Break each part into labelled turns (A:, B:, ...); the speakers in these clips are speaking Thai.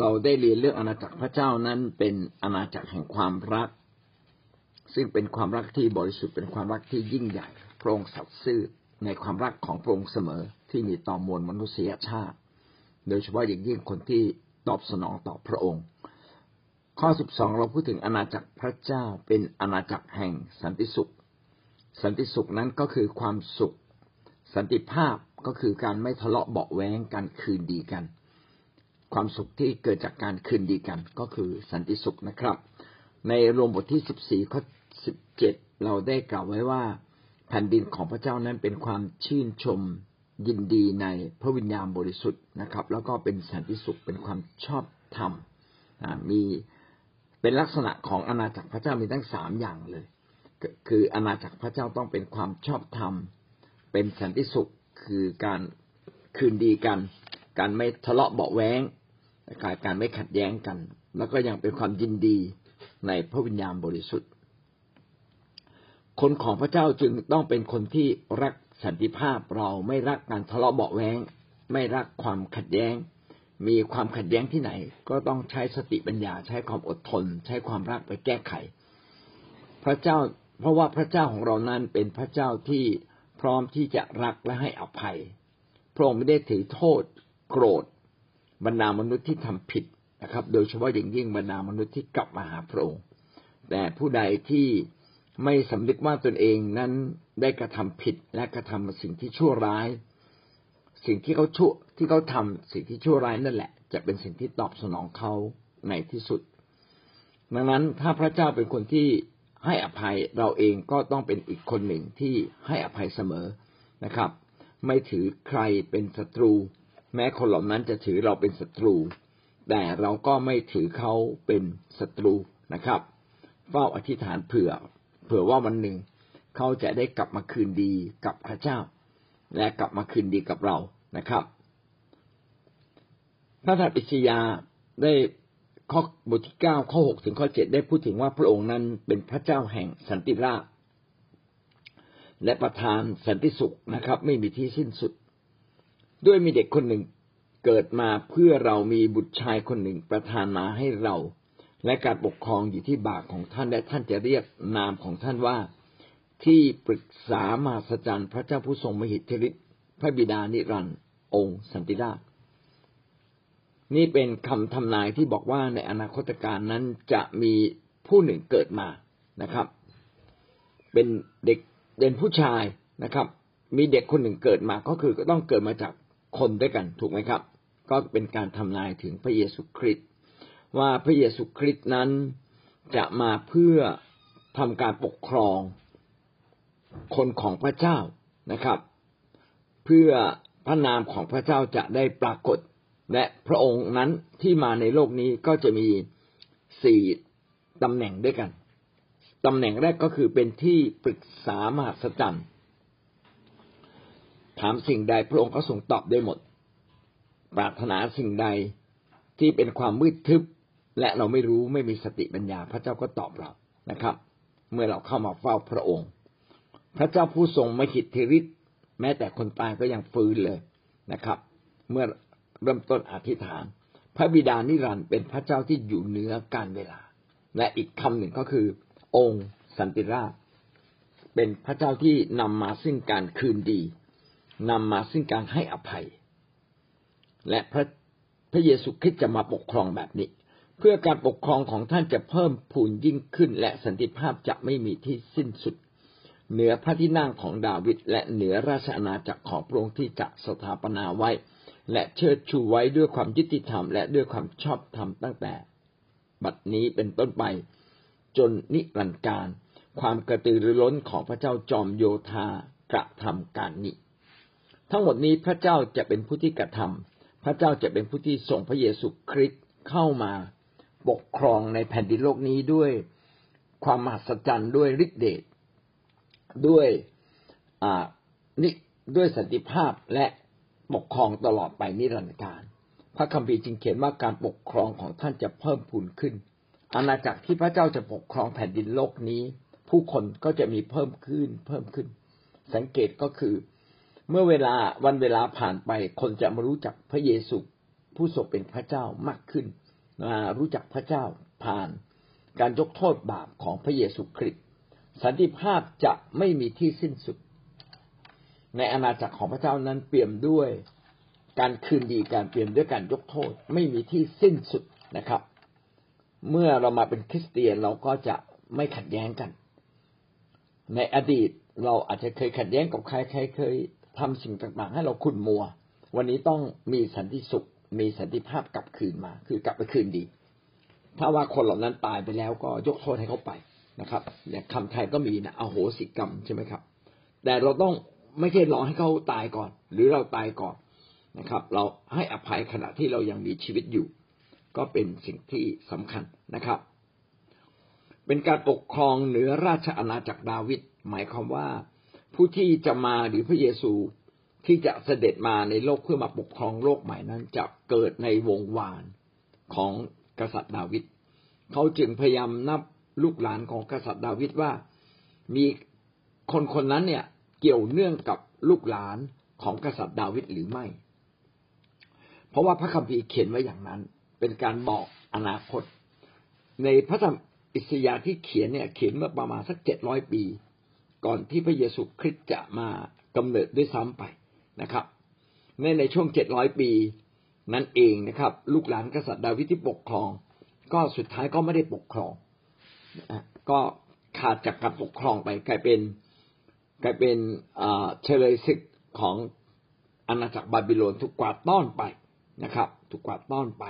A: เราได้เรียนเรื่องอาณาจักรพระเจ้านั้นเป็นอาณาจักรแห่งความรัก ซึ่งเป็นความรักที่บริสุทธิ์เป็นความรักที่ยิ่งใหญ่พระองค์สัตย์ซื่อในความรักของพระองค์เสมอที่มีต่อมวลมนุษยชาติ โดยเฉพาะอย่างยิ่งคนที่ตอบสนองต่อพระองค์ ข้อสิบสองเราพูดถึงอาณาจักรพระเจ้าเป็นอาณาจักรแห่งสันติสุข สันติสุขนั้นก็คือความสุข สันติภาพก็คือการไม่ทะเลาะเบาแวงการคืนดีกัน ความสุขที่เกิดจากการคืนดีกันก็คือสันติสุขนะครับ ในรวมบทที่สิบสี่ข้อสิบเจ็ดเราได้กล่าวไว้ว่าแผ่นดินของพระเจ้านั้นเป็นความชื่นชมยินดีในพระวิญญาณบริสุทธิ์นะครับ แล้วก็เป็นสันติสุขเป็นความชอบธรรมมีเป็นลักษณะของอาณาจักรพระเจ้ามีทั้งสามอย่างเลย คืออาณาจักรพระเจ้าต้องเป็นความชอบธรรม เป็นสันติสุขคือการคืนดีกัน การไม่ทะเลาะเบาแว้งการไม่ขัดแย้งกัน แล้วก็ยังเป็นความยินดีในพระวิญญาณบริสุทธิ์ คนของพระเจ้าจึงต้องเป็นคนที่รักสันติภาพเราไม่รักการทะเลาะเบาแว้ง ไม่รักความขัดแย้ง มีความขัดแย้งที่ไหน ก็ต้องใช้สติปัญญาใช้ความอดทน ใช้ความรักไปแก้ไข พระเจ้าเพราะว่าพระเจ้าของเรานั้นเป็นพระเจ้าที่พร้อมที่จะรักและให้อภัย พระองค์ไม่ได้ถือโทษ โกรธบรรดามนุษย์ที่ทำผิดนะครับ โดยเฉพาะอย่างยิ่งบรรดามนุษย์ที่กลับมาหาพระองค์แต่ผู้ใดที่ไม่สำนึกว่าตนเองนั้นได้กระทำผิดและกระทำสิ่งที่ชั่วร้าย สิ่งที่เขาชั่วที่เขาทำสิ่งที่ชั่วร้ายนั่นแหละ จะเป็นสิ่งที่ตอบสนองเขาในที่สุด ดังนั้นถ้าพระเจ้าเป็นคนที่ให้อภัยเราเองก็ต้องเป็นอีกคนหนึ่งที่ให้อภัยเสมอนะครับ ไม่ถือใครเป็นศัตรู แม้คนเหล่านั้นจะถือเราเป็นศัตรู แต่เราก็ไม่ถือเขาเป็นศัตรูนะครับ เฝ้าอธิษฐานเผื่อ เผื่อว่าวันหนึ่งเขาจะได้กลับมาคืนดีกับพระเจ้า และกลับมาคืนดีกับเรานะครับ พระธรรมอิสยาได้ข้อบทที่เก้าข้อหกถึงข้อเจ็ดได้พูดถึงว่าพระองค์นั้นเป็นพระเจ้าแห่งสันติราษและประทานสันติสุขนะครับ ไม่มีที่สิ้นสุด ด้วยมีเด็กคนหนึ่งเกิดมาเพื่อเรามีบุตรชายคนหนึ่งประทานมาให้เรา และการปกครองอยู่ที่บากของท่านและท่านจะเรียกนามของท่านว่า ที่ปรึกษามาสจรรย์พระเจ้าผู้ทรงมหิทธิฤทธิ์พระบิดานิรันดร์องค์สันติราชนี่เป็นคำทำนายที่บอกว่าในอนาคตการนั้นจะมีผู้หนึ่งเกิดมานะครับ เป็นเด็กเด่นผู้ชายนะครับ มีเด็กคนหนึ่งเกิดมาก็คือก็ต้องเกิดมาจาก คนด้วยกันถูกไหมครับ ก็เป็นการทำนายถึงพระเยซูคริสต์ว่าพระเยซูคริสต์นั้นจะมาเพื่อทำการปกครองคนของพระเจ้านะครับ เพื่อพระนามของพระเจ้าจะได้ปรากฏ และพระองค์นั้นที่มาในโลกนี้ก็จะมีสี่ตำแหน่งด้วยกันตำแหน่งแรกก็คือเป็นที่ปรึกษามหัศจรรย์ ถามสิ่งใดพระองค์ก็ทรงตอบได้หมด ปรารถนาสิ่งใดที่เป็นความมืดทึบ และเราไม่รู้ไม่มีสติปัญญา พระเจ้าก็ตอบเรานะครับ เมื่อเราเข้ามาเฝ้าพระองค์ พระเจ้าผู้ทรงไมหิทธิฤทธิ์แม้แต่คนตายก็ยังฟื้นเลยนะครับ เมื่อเริ่มต้นอธิษฐาน พระบิดานิรันดร์เป็นพระเจ้าที่อยู่เหนือการเวลา และอีกคำหนึ่งก็คือ องค์สันติราชเป็นพระเจ้าที่นำมาซึ่งการคืนดี นำมาซึ่งการให้อภัย และพระพระเยซูคริสต์จะมาปกครองแบบนี้ เพื่อการปกครองของท่านจะเพิ่มพูนยิ่งขึ้น และสันติภาพจะไม่มีที่สิ้นสุด เหนือพระที่นั่งของดาวิดและเหนือราชอาณาจักรของพระองค์ที่จะสถาปนาไว้ และเชิดชูไว้ด้วยความยุติธรรม และด้วยความชอบธรรมตั้งแต่ บัดนี้เป็นต้นไปจนนิรันดร์การ ความกระตือรือร้นของพระเจ้าจอมโยธากระทำการนี้ ทั้งหมดนี้พระเจ้าจะเป็นผู้ที่กระทำพระเจ้าจะเป็นผู้ที่ส่งพระเยซูคริสต์เข้ามาปกครองในแผ่นดินโลกนี้ด้วยความมหัศจรรย์ด้วยฤทธิเดชด้วยนิด้วยสันติภาพและปกครองตลอดไปนิรันดร์การ พระคัมภีร์จึงเขียนว่าการปกครองของท่านจะเพิ่มพูนขึ้น อาณาจักรที่พระเจ้าจะปกครองแผ่นดินโลกนี้ ผู้คนก็จะมีเพิ่มขึ้นเพิ่มขึ้น สังเกตก็คือ เมื่อเวลาวันเวลาผ่านไปคนจะมารู้จักพระเยซูผู้ทรงเป็นพระเจ้ามากขึ้นมารู้จักพระเจ้าผ่านการยกโทษบาปของพระเยซูคริสต์สันติภาพจะไม่มีที่สิ้นสุด ในอาณาจักรของพระเจ้านั้นเปี่ยมด้วยการคืนดีการเปลี่ยนด้วยการยกโทษไม่มีที่สิ้นสุดนะครับ เมื่อเรามาเป็นคริสเตียนเราก็จะไม่ขัดแย้งกัน ในอดีตเราอาจจะเคยขัดแย้งกับใครใครเคย ทำสิ่งต่างๆ ให้เราขุ่นมัว วันนี้ต้องมีสันติสุข มีสันติภาพกลับคืนมา คือกลับไปคืนดี ถ้าว่าคนเหล่านั้นตายไปแล้วก็ยกโทษให้เขาไปนะครับเนี่ยคำไทยก็มีนะอโหสิกรรมใช่ไหมครับ แต่เราต้องไม่ใช่รอให้เขาตายก่อน หรือเราตายก่อนนะครับ เราให้อภัยขณะที่เรายังมีชีวิตอยู่ ก็เป็นสิ่งที่สำคัญนะครับ เป็นการปกครองเหนือราชอาณาจักรดาวิดหมายความว่า ผู้ที่จะมาหรือพระเยซูที่จะเสด็จมาในโลกเพื่อมาปกครองโลกใหม่นั้นจะเกิดในวงวานของกษัตริย์ดาวิดเขาจึงพยายามนับลูกหลานของกษัตริย์ดาวิดว่ามีคนคนนั้นเนี่ยเกี่ยวเนื่องกับลูกหลานของกษัตริย์ดาวิดหรือไม่ เพราะว่าพระคัมภีร์เขียนไว้อย่างนั้น เป็นการบอกอนาคต ในพระธรรมอิสยาห์ที่เขียนเนี่ยเขียนเมื่อประมาณสักเจ็ดร้อยปี ก่อนที่พระเยซูคริสต์จะมากำเนิดด้วยซ้ำไปนะครับในในช่วงเจ็ดร้อยปีนั่นเองนะครับ ลูกหลานกษัตริย์ดาวิดที่ปกครอง ก็สุดท้ายก็ไม่ได้ปกครองก็ขาดจากการปกครองไปกลายเป็นกลายเป็นเฉลยศึกของอาณาจักรบาบิโลนถูกกวาดต้อนไปนะครับถูกกวาดต้อนไป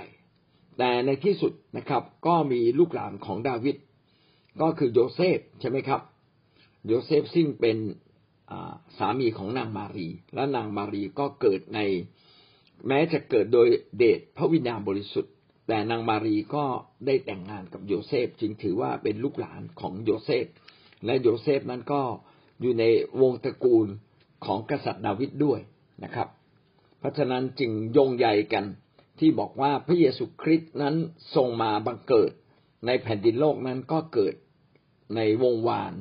A: แต่ในที่สุดนะครับ ก็มีลูกหลานของดาวิดก็คือโยเซฟใช่ไหมครับ โยเซฟซึ่งเป็นสามีของนางมารี และนางมารีก็เกิดใน แม้จะเกิดโดยเดชพระวิญญาณบริสุทธิ์ แต่นางมารีก็ได้แต่งงานกับโยเซฟจึงถือว่าเป็นลูกหลานของโยเซฟ และโยเซฟนั้นก็อยู่ในวงตระกูลของกษัตริย์ดาวิดด้วยนะครับ เพราะฉะนั้นจึงโยงใยกันที่บอกว่าพระเยซูคริสต์นั้นทรงมาบังเกิด ในแผ่นดินโลกนั้นก็เกิดในวงศ์วาน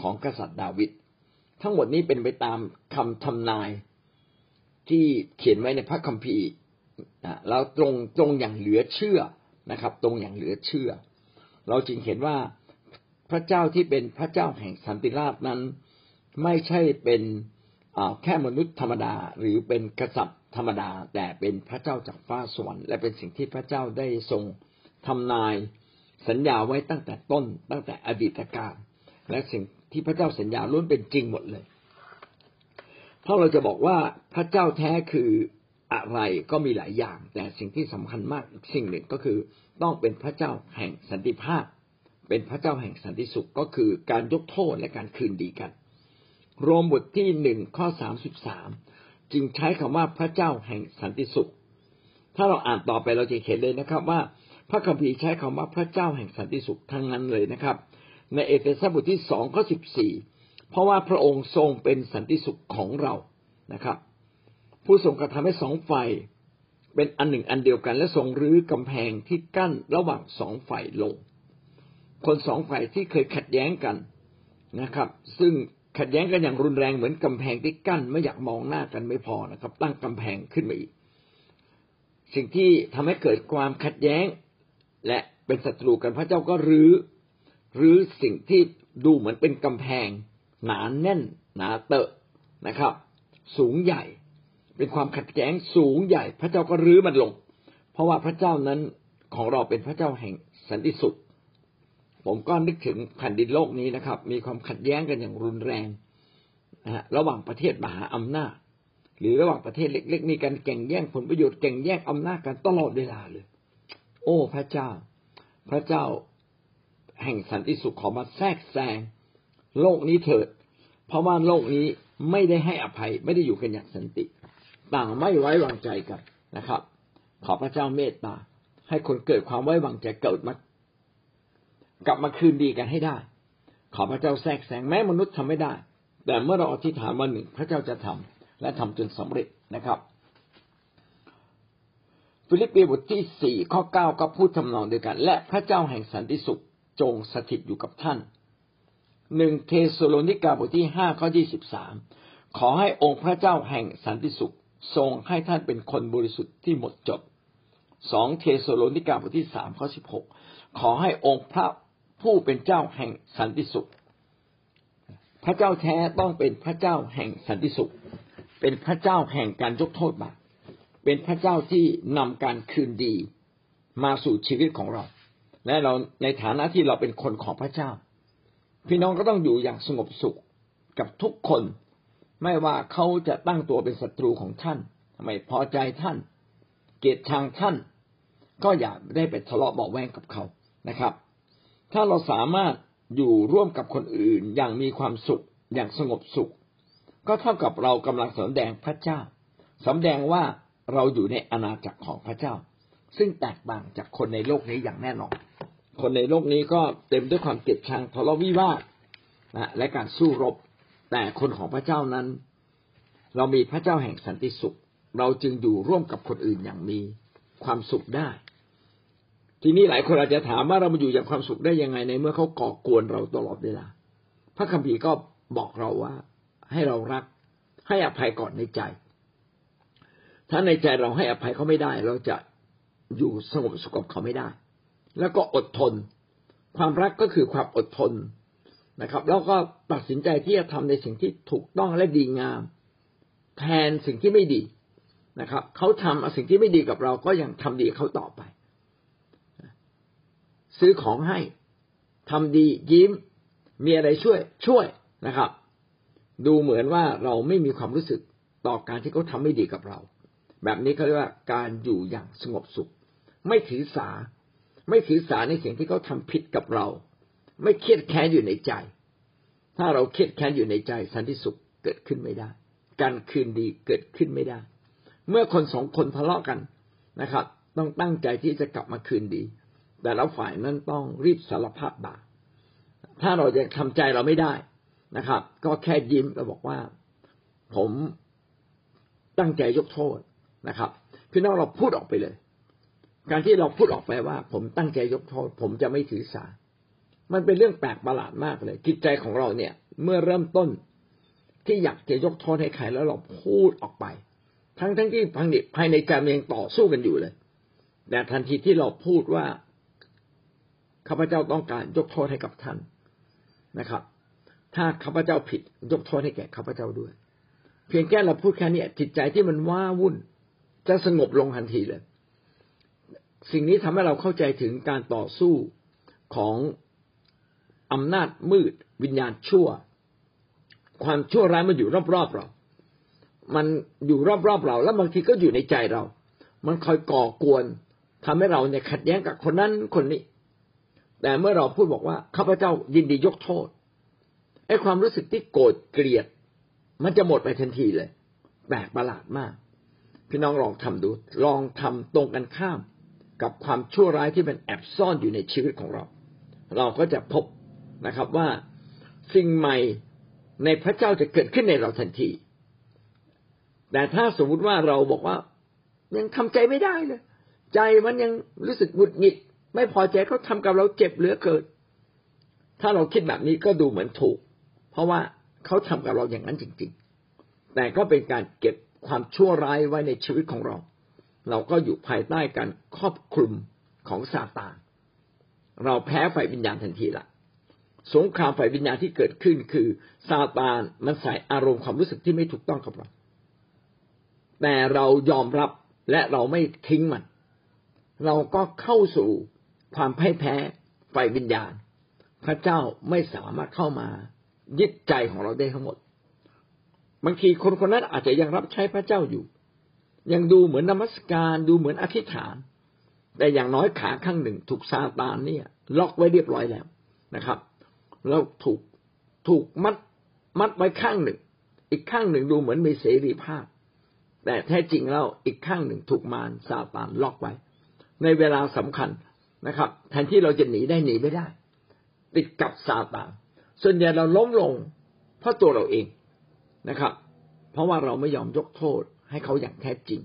A: ของกษัตริย์ดาวิดทั้งหมดนี้เป็นไปตามคำทำนายที่เขียนไว้ในพระคัมภีร์เราตรงตรงอย่างเหลือเชื่อนะครับ ตรงอย่างเหลือเชื่อ เราจึงเห็นว่าพระเจ้าที่เป็นพระเจ้าแห่งสันติราษฎร์นั้น ไม่ใช่เป็นแค่มนุษย์ธรรมดาหรือเป็นกษัตริย์ธรรมดา แต่เป็นพระเจ้าจากฟ้าสวรรค์และเป็นสิ่งที่พระเจ้าได้ทรงทำนายสัญญาไว้ตั้งแต่ต้นตั้งแต่อดีตการและสิ่ง ที่พระเจ้าสัญญาล้วนเป็นจริงหมดเลย เพราะเราจะบอกว่าพระเจ้าแท้คืออะไรก็มีหลายอย่าง แต่สิ่งที่สำคัญมากสิ่งหนึ่งก็คือต้องเป็นพระเจ้าแห่งสันติภาพ เป็นพระเจ้าแห่งสันติสุขก็คือการยกโทษและการคืนดีกัน โรมบทที่หนึ่งข้อสามสิบสามจึงใช้คำว่าพระเจ้าแห่งสันติสุข ถ้าเราอ่านต่อไปเราจะเห็นเลยนะครับว่าพระคัมภีร์ใช้คำว่าพระเจ้าแห่งสันติสุขทั้งนั้นเลยนะครับ ในเอเฟซัสบทที่สองข้อสิบสี่เพราะว่าพระองค์ทรงเป็นสันติสุขของเรานะครับ ผู้ทรงกระทำให้สองฝ่ายเป็นอันหนึ่งอันเดียวกัน และทรงรื้อกำแพงที่กั้นระหว่างสองฝ่ายลง คนสองฝ่ายที่เคยขัดแย้งกันนะครับ ซึ่งขัดแย้งกันอย่างรุนแรงเหมือนกำแพงที่กั้นไม่อยากมองหน้ากันไม่พอนะครับ ตั้งกำแพงขึ้นมาอีกสิ่งที่ทำให้เกิดความขัดแย้ง และเป็นศัตรูกันพระเจ้าก็รื้อ หรือสิ่งที่ดูเหมือนเป็นกำแพง หนาแน่น หนาเตอะนะครับ สูงใหญ่ เป็นความขัดแย้งสูงใหญ่ พระเจ้าก็รื้อมันลง เพราะว่าพระเจ้านั้นของเราเป็นพระเจ้าแห่งสันติสุข ผมก็นึกถึงแผ่นดินโลกนี้นะครับ มีความขัดแย้งกันอย่างรุนแรงนะระหว่างประเทศมหาอำนาจ หรือระหว่างประเทศเล็กๆมีการแข่งแย่งผลประโยชน์แข่งแย่งอำนาจกันตลอดเวลาเลย โอ้พระเจ้า พระเจ้า แห่งสันติสุขขอมาแทรกแซงโลกนี้เถิด เพราะว่าโลกนี้ไม่ได้ให้อภัยไม่ได้อยู่กันอย่างสันติ ต่างไม่ไว้วางใจกันนะครับ ขอพระเจ้าเมตตา ให้คนเกิดความไว้วางใจเกิดมากลับมาคืนดีกันให้ได้ ขอพระเจ้าแทรกแซงแม้มนุษย์ทำไม่ได้ แต่เมื่อเราอธิษฐานวันหนึ่งพระเจ้าจะทำและทำจนสำเร็จนะครับฟิลิปปีบทที่สี่ข้อเก้าก็พูดทำนองเดียวกัน และพระเจ้าแห่งสันติสุข จงสถิตอยู่กับท่านหนึ่งเทสโลนิกาบทที่ห้าข้อยี่สิบสามขอให้องค์พระเจ้าแห่งสันติสุข ทรงให้ท่านเป็นคนบริสุทธิ์ที่หมดจดสองเทสโลนิกาบทที่สามข้อสิบหกขอให้องค์พระผู้เป็นเจ้าแห่งสันติสุข พระเจ้าแท้ต้องเป็นพระเจ้าแห่งสันติสุข เป็นพระเจ้าแห่งการยกโทษบาปเป็นพระเจ้าที่นำการคืนดีมาสู่ชีวิตของเรา และเราในฐานะที่เราเป็นคนของพระเจ้า พี่น้องก็ต้องอยู่อย่างสงบสุขกับทุกคน ไม่ว่าเขาจะตั้งตัวเป็นศัตรูของท่านไม่พอใจท่าน เกลียดชังท่าน ก็อย่าได้ไปทะเลาะเบาแวงกับเขานะครับ ถ้าเราสามารถอยู่ร่วมกับคนอื่นอย่างมีความสุขอย่างสงบสุข ก็เท่ากับเรากำลังสำแดงพระเจ้าสำแดงว่าเราอยู่ในอาณาจักรของพระเจ้า ซึ่งแตกต่างจากคนในโลกนี้อย่างแน่นอน คนในโลกนี้ก็เต็มด้วยความเกลียดชังทะเลาะวิวาทนะและการสู้รบ แต่คนของพระเจ้านั้น เรามีพระเจ้าแห่งสันติสุข เราจึงอยู่ร่วมกับคนอื่นอย่างมีความสุขได้ ทีนี้หลายคนอาจจะถามว่าเรามาอยู่อย่างความสุขได้ยังไงในเมื่อเขาก่อกวนเราตลอดเวลา พระคัมภีร์ก็บอกเราว่า ให้เรารักให้อภัยก่อนในใจ ถ้าในใจเราให้อภัยเขาไม่ได้ เราจะอยู่สงบสุขกับเขาไม่ได้ แล้วก็อดทน ความรักก็คือความอดทนนะครับ แล้วก็ตัดสินใจที่จะทำในสิ่งที่ถูกต้องและดีงาม แทนสิ่งที่ไม่ดีนะครับ เขาทำสิ่งที่ไม่ดีกับเราก็ยังทำดีเขาต่อไป ซื้อของให้ทำดียิ้ม มีอะไรช่วย ช่วยนะครับ ดูเหมือนว่าเราไม่มีความรู้สึกต่อการที่เขาทาไม่ดีกับเรา แบบนี้เขาเรียกว่าการอยู่อย่างสงบสุข ไม่ถือสา ไม่ถือสาในสิ่งที่เขาทาผิดกับเรา ไม่เครียดแค้นอยู่ในใจ ถ้าเราเครียดแค้นอยู่ในใจ สันติสุขเกิดขึ้นไม่ได้ การคืนดีเกิดขึ้นไม่ได้ เมื่อคนสองคนทะเลาะกันนะครับ ต้องตั้งใจที่จะกลับมาคืนดี แต่ละฝ่ายนั้นต้องรีบสารภาพบาปถ้าเราจะทำใจเราไม่ได้นะครับ ก็แค่ยิ้มแล้วบอกว่า ผมตั้งใจยกโทษนะครับ พี่น้องเราพูดออกไปเลย การที่เราพูดออกไปว่า ผมตั้งใจยกโทษ ผมจะไม่ถือสา มันเป็นเรื่องแปลกประหลาดมากเลยจิตใจของเราเนี่ย เมื่อเริ่มต้นที่อยากจะยกโทษให้ใครแล้วเราพูดออกไป ทั้งทั้งที่ภายในภายในใจมันยังต่อสู้กันอยู่เลย แต่ทันทีที่เราพูดว่าข้าพเจ้าต้องการยกโทษให้กับท่านนะครับ ถ้าข้าพเจ้าผิดยกโทษให้แก่ข้าพเจ้าด้วย เพียงแค่เราพูดแค่นี้จิตใจที่มันว้าวุ่น จะสงบลงทันทีเลย สิ่งนี้ทำให้เราเข้าใจถึงการต่อสู้ของอำนาจมืด วิญญาณชั่ว ความชั่วร้ายมันอยู่รอบๆเรา มันอยู่รอบๆเรา แล้วบางทีก็อยู่ในใจเรา มันคอยก่อกวนทำให้เราเนี่ยขัดแย้งกับคนนั้นคนนี้ แต่เมื่อเราพูดบอกว่าข้าพเจ้ายินดียกโทษไอ้ความรู้สึกที่โกรธเกลียด มันจะหมดไปทันทีเลยแปลกประหลาดมาก พี่น้องลองทำดู ลองทำตรงกันข้าม กับความชั่วร้ายที่เป็นแอบซ่อนอยู่ในชีวิตของเรา เราก็จะพบนะครับว่าสิ่งใหม่ในพระเจ้าจะเกิดขึ้นในเราทันที แต่ถ้าสมมติว่าเราบอกว่ายังทำใจไม่ได้เลย ใจมันยังรู้สึกหงุดหงิด ไม่พอใจเขาทากับเราเจ็บเหลือเกินถ้าเราคิดแบบนี้ก็ดูเหมือนถูก เพราะว่าเขาทำกับเราอย่างนั้นจริง ๆ แต่ก็เป็นการเก็บความชั่วร้ายไว้ในชีวิตของเรา เราก็อยู่ภายใต้การครอบคลุมของซาตานเราแพ้ฝ่ายวิญญาณทันทีละสงครามฝ่ายวิญญาณที่เกิดขึ้นคือซาตานมันใส่อารมณ์ความรู้สึกที่ไม่ถูกต้องกับเรา แต่เรายอมรับและเราไม่ทิ้งมัน เราก็เข้าสู่ความพ่ายแพ้ฝ่ายวิญญาณ พระเจ้าไม่สามารถเข้ามายึดใจของเราได้ทั้งหมด บางทีคนคนนั้นอาจจะยังรับใช้พระเจ้าอยู่ ยังดูเหมือนนมัสการดูเหมือนอธิษฐาน แต่อย่างน้อยขาข้างหนึ่งถูกซาตานเนี่ย ล็อกไว้เรียบร้อยแล้วนะครับ แล้วถูกถูกมัดมัดไว้ข้างหนึ่ง อีกข้างหนึ่งดูเหมือนมีเสรีภาพ แต่แท้จริงแล้วอีกข้างหนึ่งถูกมารซาตานล็อกไว้ ในเวลาสำคัญนะครับแทนที่เราจะหนีได้หนีไม่ได้ ติดกับซาตานส่วนใหญ่เราล้มลงเพราะตัวเราเองนะครับ เพราะว่าเราไม่ยอมยกโทษ ให้เขาอย่างแท้จริง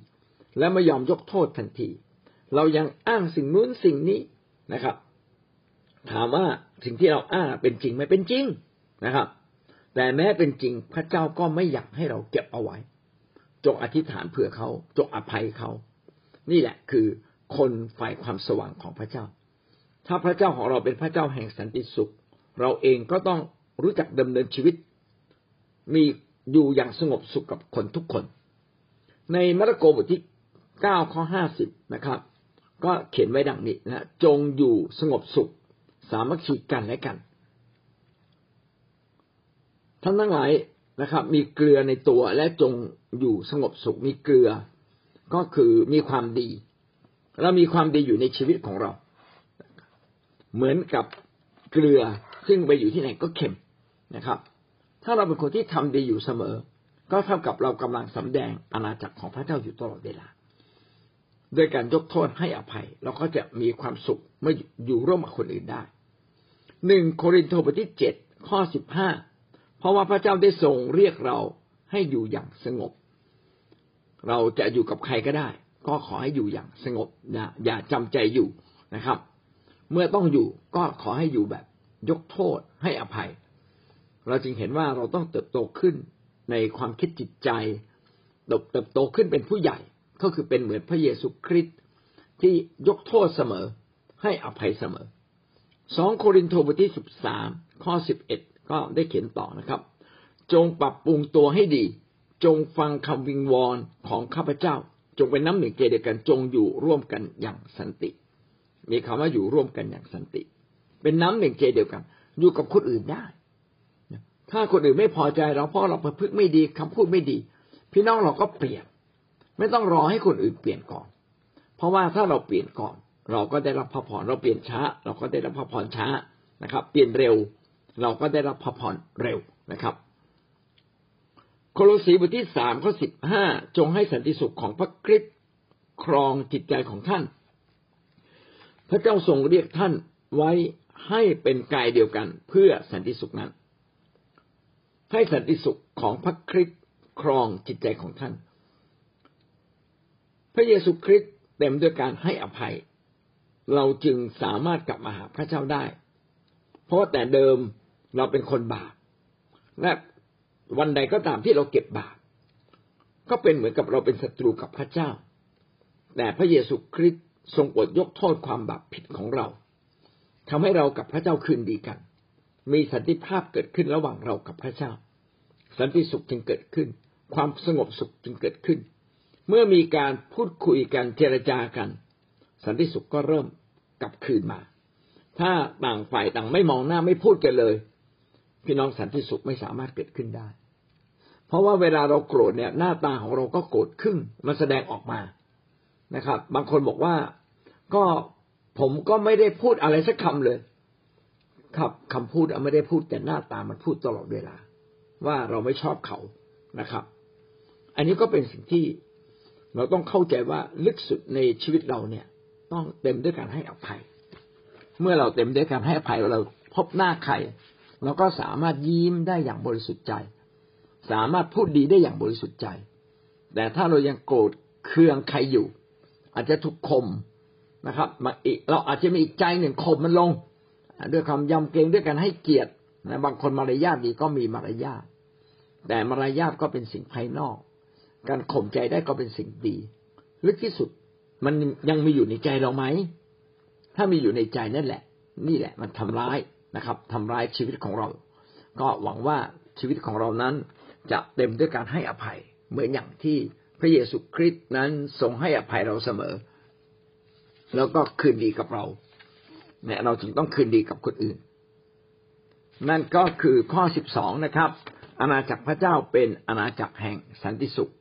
A: และไม่ยอมยกโทษทันที เรายังอ้างสิ่งนู้นสิ่งนี้นะครับ ถามว่าสิ่งที่เราอ้างเป็นจริงไหมเป็นจริงนะครับ แต่แม้เป็นจริงพระเจ้าก็ไม่อยากให้เราเก็บเอาไว้ จงอธิษฐานเผื่อเขาจงอภัยเขา นี่แหละคือคนฝ่ายความสว่างของพระเจ้า ถ้าพระเจ้าของเราเป็นพระเจ้าแห่งสันติสุข เราเองก็ต้องรู้จักดำเนินชีวิต มีอยู่อย่างสงบสุขกับคนทุกคน ในมาระโกบทที่เก้าข้อห้าสิบนะครับ ก็เขียนไว้ดังนี้นะจงอยู่สงบสุข สามัคคีกันและกันท่านทั้งหลายนะครับ มีเกลือในตัวและจงอยู่สงบสุขมีเกลือ ก็คือมีความดีเรามีความดีอยู่ในชีวิตของเรา เหมือนกับเกลือซึ่งไปอยู่ที่ไหนก็เค็มนะครับ ถ้าเราเป็นคนที่ทำดีอยู่เสมอ ก็เท่ากับเรากำลังสำแดงอาณาจักรของพระเจ้าอยู่ตลอดเวลาด้วยการยกโทษให้อภัย เราก็จะมีความสุขเมื่ออยู่ร่วมกับคนอื่นได้หนึ่งโครินธ์บทที่เจ็ดข้อสิบห้าเพราะว่าพระเจ้าได้ทรงเรียกเราให้อยู่อย่างสงบ เราจะอยู่กับใครก็ได้ ก็ขอให้อยู่อย่างสงบนะอย่าจำใจอยู่นะครับ เมื่อต้องอยู่ก็ขอให้อยู่แบบยกโทษให้อภัย เราจึงเห็นว่าเราต้องเติบโตขึ้น ในความคิดจิตใจเติบโตขึ้นเป็นผู้ใหญ่ก็คือเป็นเหมือนพระเยซูคริสต์ที่ยกโทษเสมอให้อภัยเสมอสองโครินธ์บทที่สิบสามข้อสิบเอ็ดก็ได้เขียนต่อนะครับ จงปรับปรุงตัวให้ดี จงฟังคำวิงวอนของข้าพเจ้า จงเป็นน้ำหนึ่งใจเดียวกันจงอยู่ร่วมกันอย่างสันติ มีคำว่าอยู่ร่วมกันอย่างสันติ เป็นน้ำหนึ่งใจเดียวกัน อยู่กับคนอื่นได้ ถ้าคนอื่นไม่พอใจเราเพราะเราประพฤติไม่ดีคำพูดไม่ดี พี่น้องเราก็เปลี่ยน ไม่ต้องรอให้คนอื่นเปลี่ยนก่อน เพราะว่าถ้าเราเปลี่ยนก่อน เราก็ได้รับพระพรเราเปลี่ยนช้า เราก็ได้รับพระพรช้านะครับ เปลี่ยนเร็ว เราก็ได้รับพระพรเร็วนะครับ โคโลสีบทที่สามข้อสิบห้าจงให้สันติสุขของพระคริสต์ครองจิตใจของท่าน พระเจ้าทรงเรียกท่านไว้ให้เป็นกายเดียวกันเพื่อสันติสุขนั้น ให้สันติสุขของพระคริสต์ครองจิตใจของท่าน พระเยซูคริสต์เต็มด้วยการให้อภัย เราจึงสามารถกลับมาหาพระเจ้าได้ เพราะแต่เดิมเราเป็นคนบาปและวันใดก็ตามที่เราเก็บบาปก็เป็นเหมือนกับเราเป็นศัตรูกับพระเจ้า แต่พระเยซูคริสต์ทรงปลดยกโทษความบาปผิดของเราทำให้เรากับพระเจ้าคืนดีกัน มีสันติภาพเกิดขึ้นระหว่างเรากับพระเจ้า สันติสุขจึงเกิดขึ้น ความสงบสุขจึงเกิดขึ้น เมื่อมีการพูดคุยกันเจรจากัน สันติสุขก็เริ่มกลับคืนมา ถ้าต่างฝ่ายต่างไม่มองหน้าไม่พูดกันเลย พี่น้องสันติสุขไม่สามารถเกิดขึ้นได้ เพราะว่าเวลาเราโกรธเนี่ย หน้าตาของเราก็โกรธขึ้นมันแสดงออกมานะครับ บางคนบอกว่าก็ผมก็ไม่ได้พูดอะไรสักคำเลย ครับคำพูดไม่ได้พูดแต่หน้าตามันพูดตลอดเวลา ว่าเราไม่ชอบเขานะครับ อันนี้ก็เป็นสิ่งที่เราต้องเข้าใจว่าลึกสุดในชีวิตเราเนี่ย ต้องเต็มด้วยการให้อภัย เมื่อเราเต็มด้วยการให้อภัยเราพบหน้าใครเราก็สามารถยิ้มได้อย่างบริสุทธิ์ใจ สามารถพูดดีได้อย่างบริสุทธิ์ใจ แต่ถ้าเรายังโกรธเคืองใครอยู่ อาจจะถูกคมนะครับมาอีกเราอาจจะมีอีกใจหนึ่งข่มมันลง ด้วยความยำเกรงด้วยการให้เกียรติบางคนมารยาทดีก็มีมารยาทแต่มารยาทก็เป็นสิ่งภายนอก การข่มใจได้ก็เป็นสิ่งดีลึกที่สุดมันยังมีอยู่ในใจเราไหม ถ้ามีอยู่ในใจนั่นแหละ นี่แหละ มันทำร้ายนะครับทำร้ายชีวิตของเรา ก็หวังว่าชีวิตของเรานั้นจะเต็มด้วยการให้อภัย เหมือนอย่างที่พระเยซูคริสต์นั้นทรงให้อภัยเราเสมอ แล้วก็คืนดีกับเรา เนี่ยเราจึงต้องคืนดีกับคนอื่น นั่นก็คือข้อสิบสองนะครับ อาณาจักรพระเจ้าเป็นอาณาจักรแห่งสันติสุข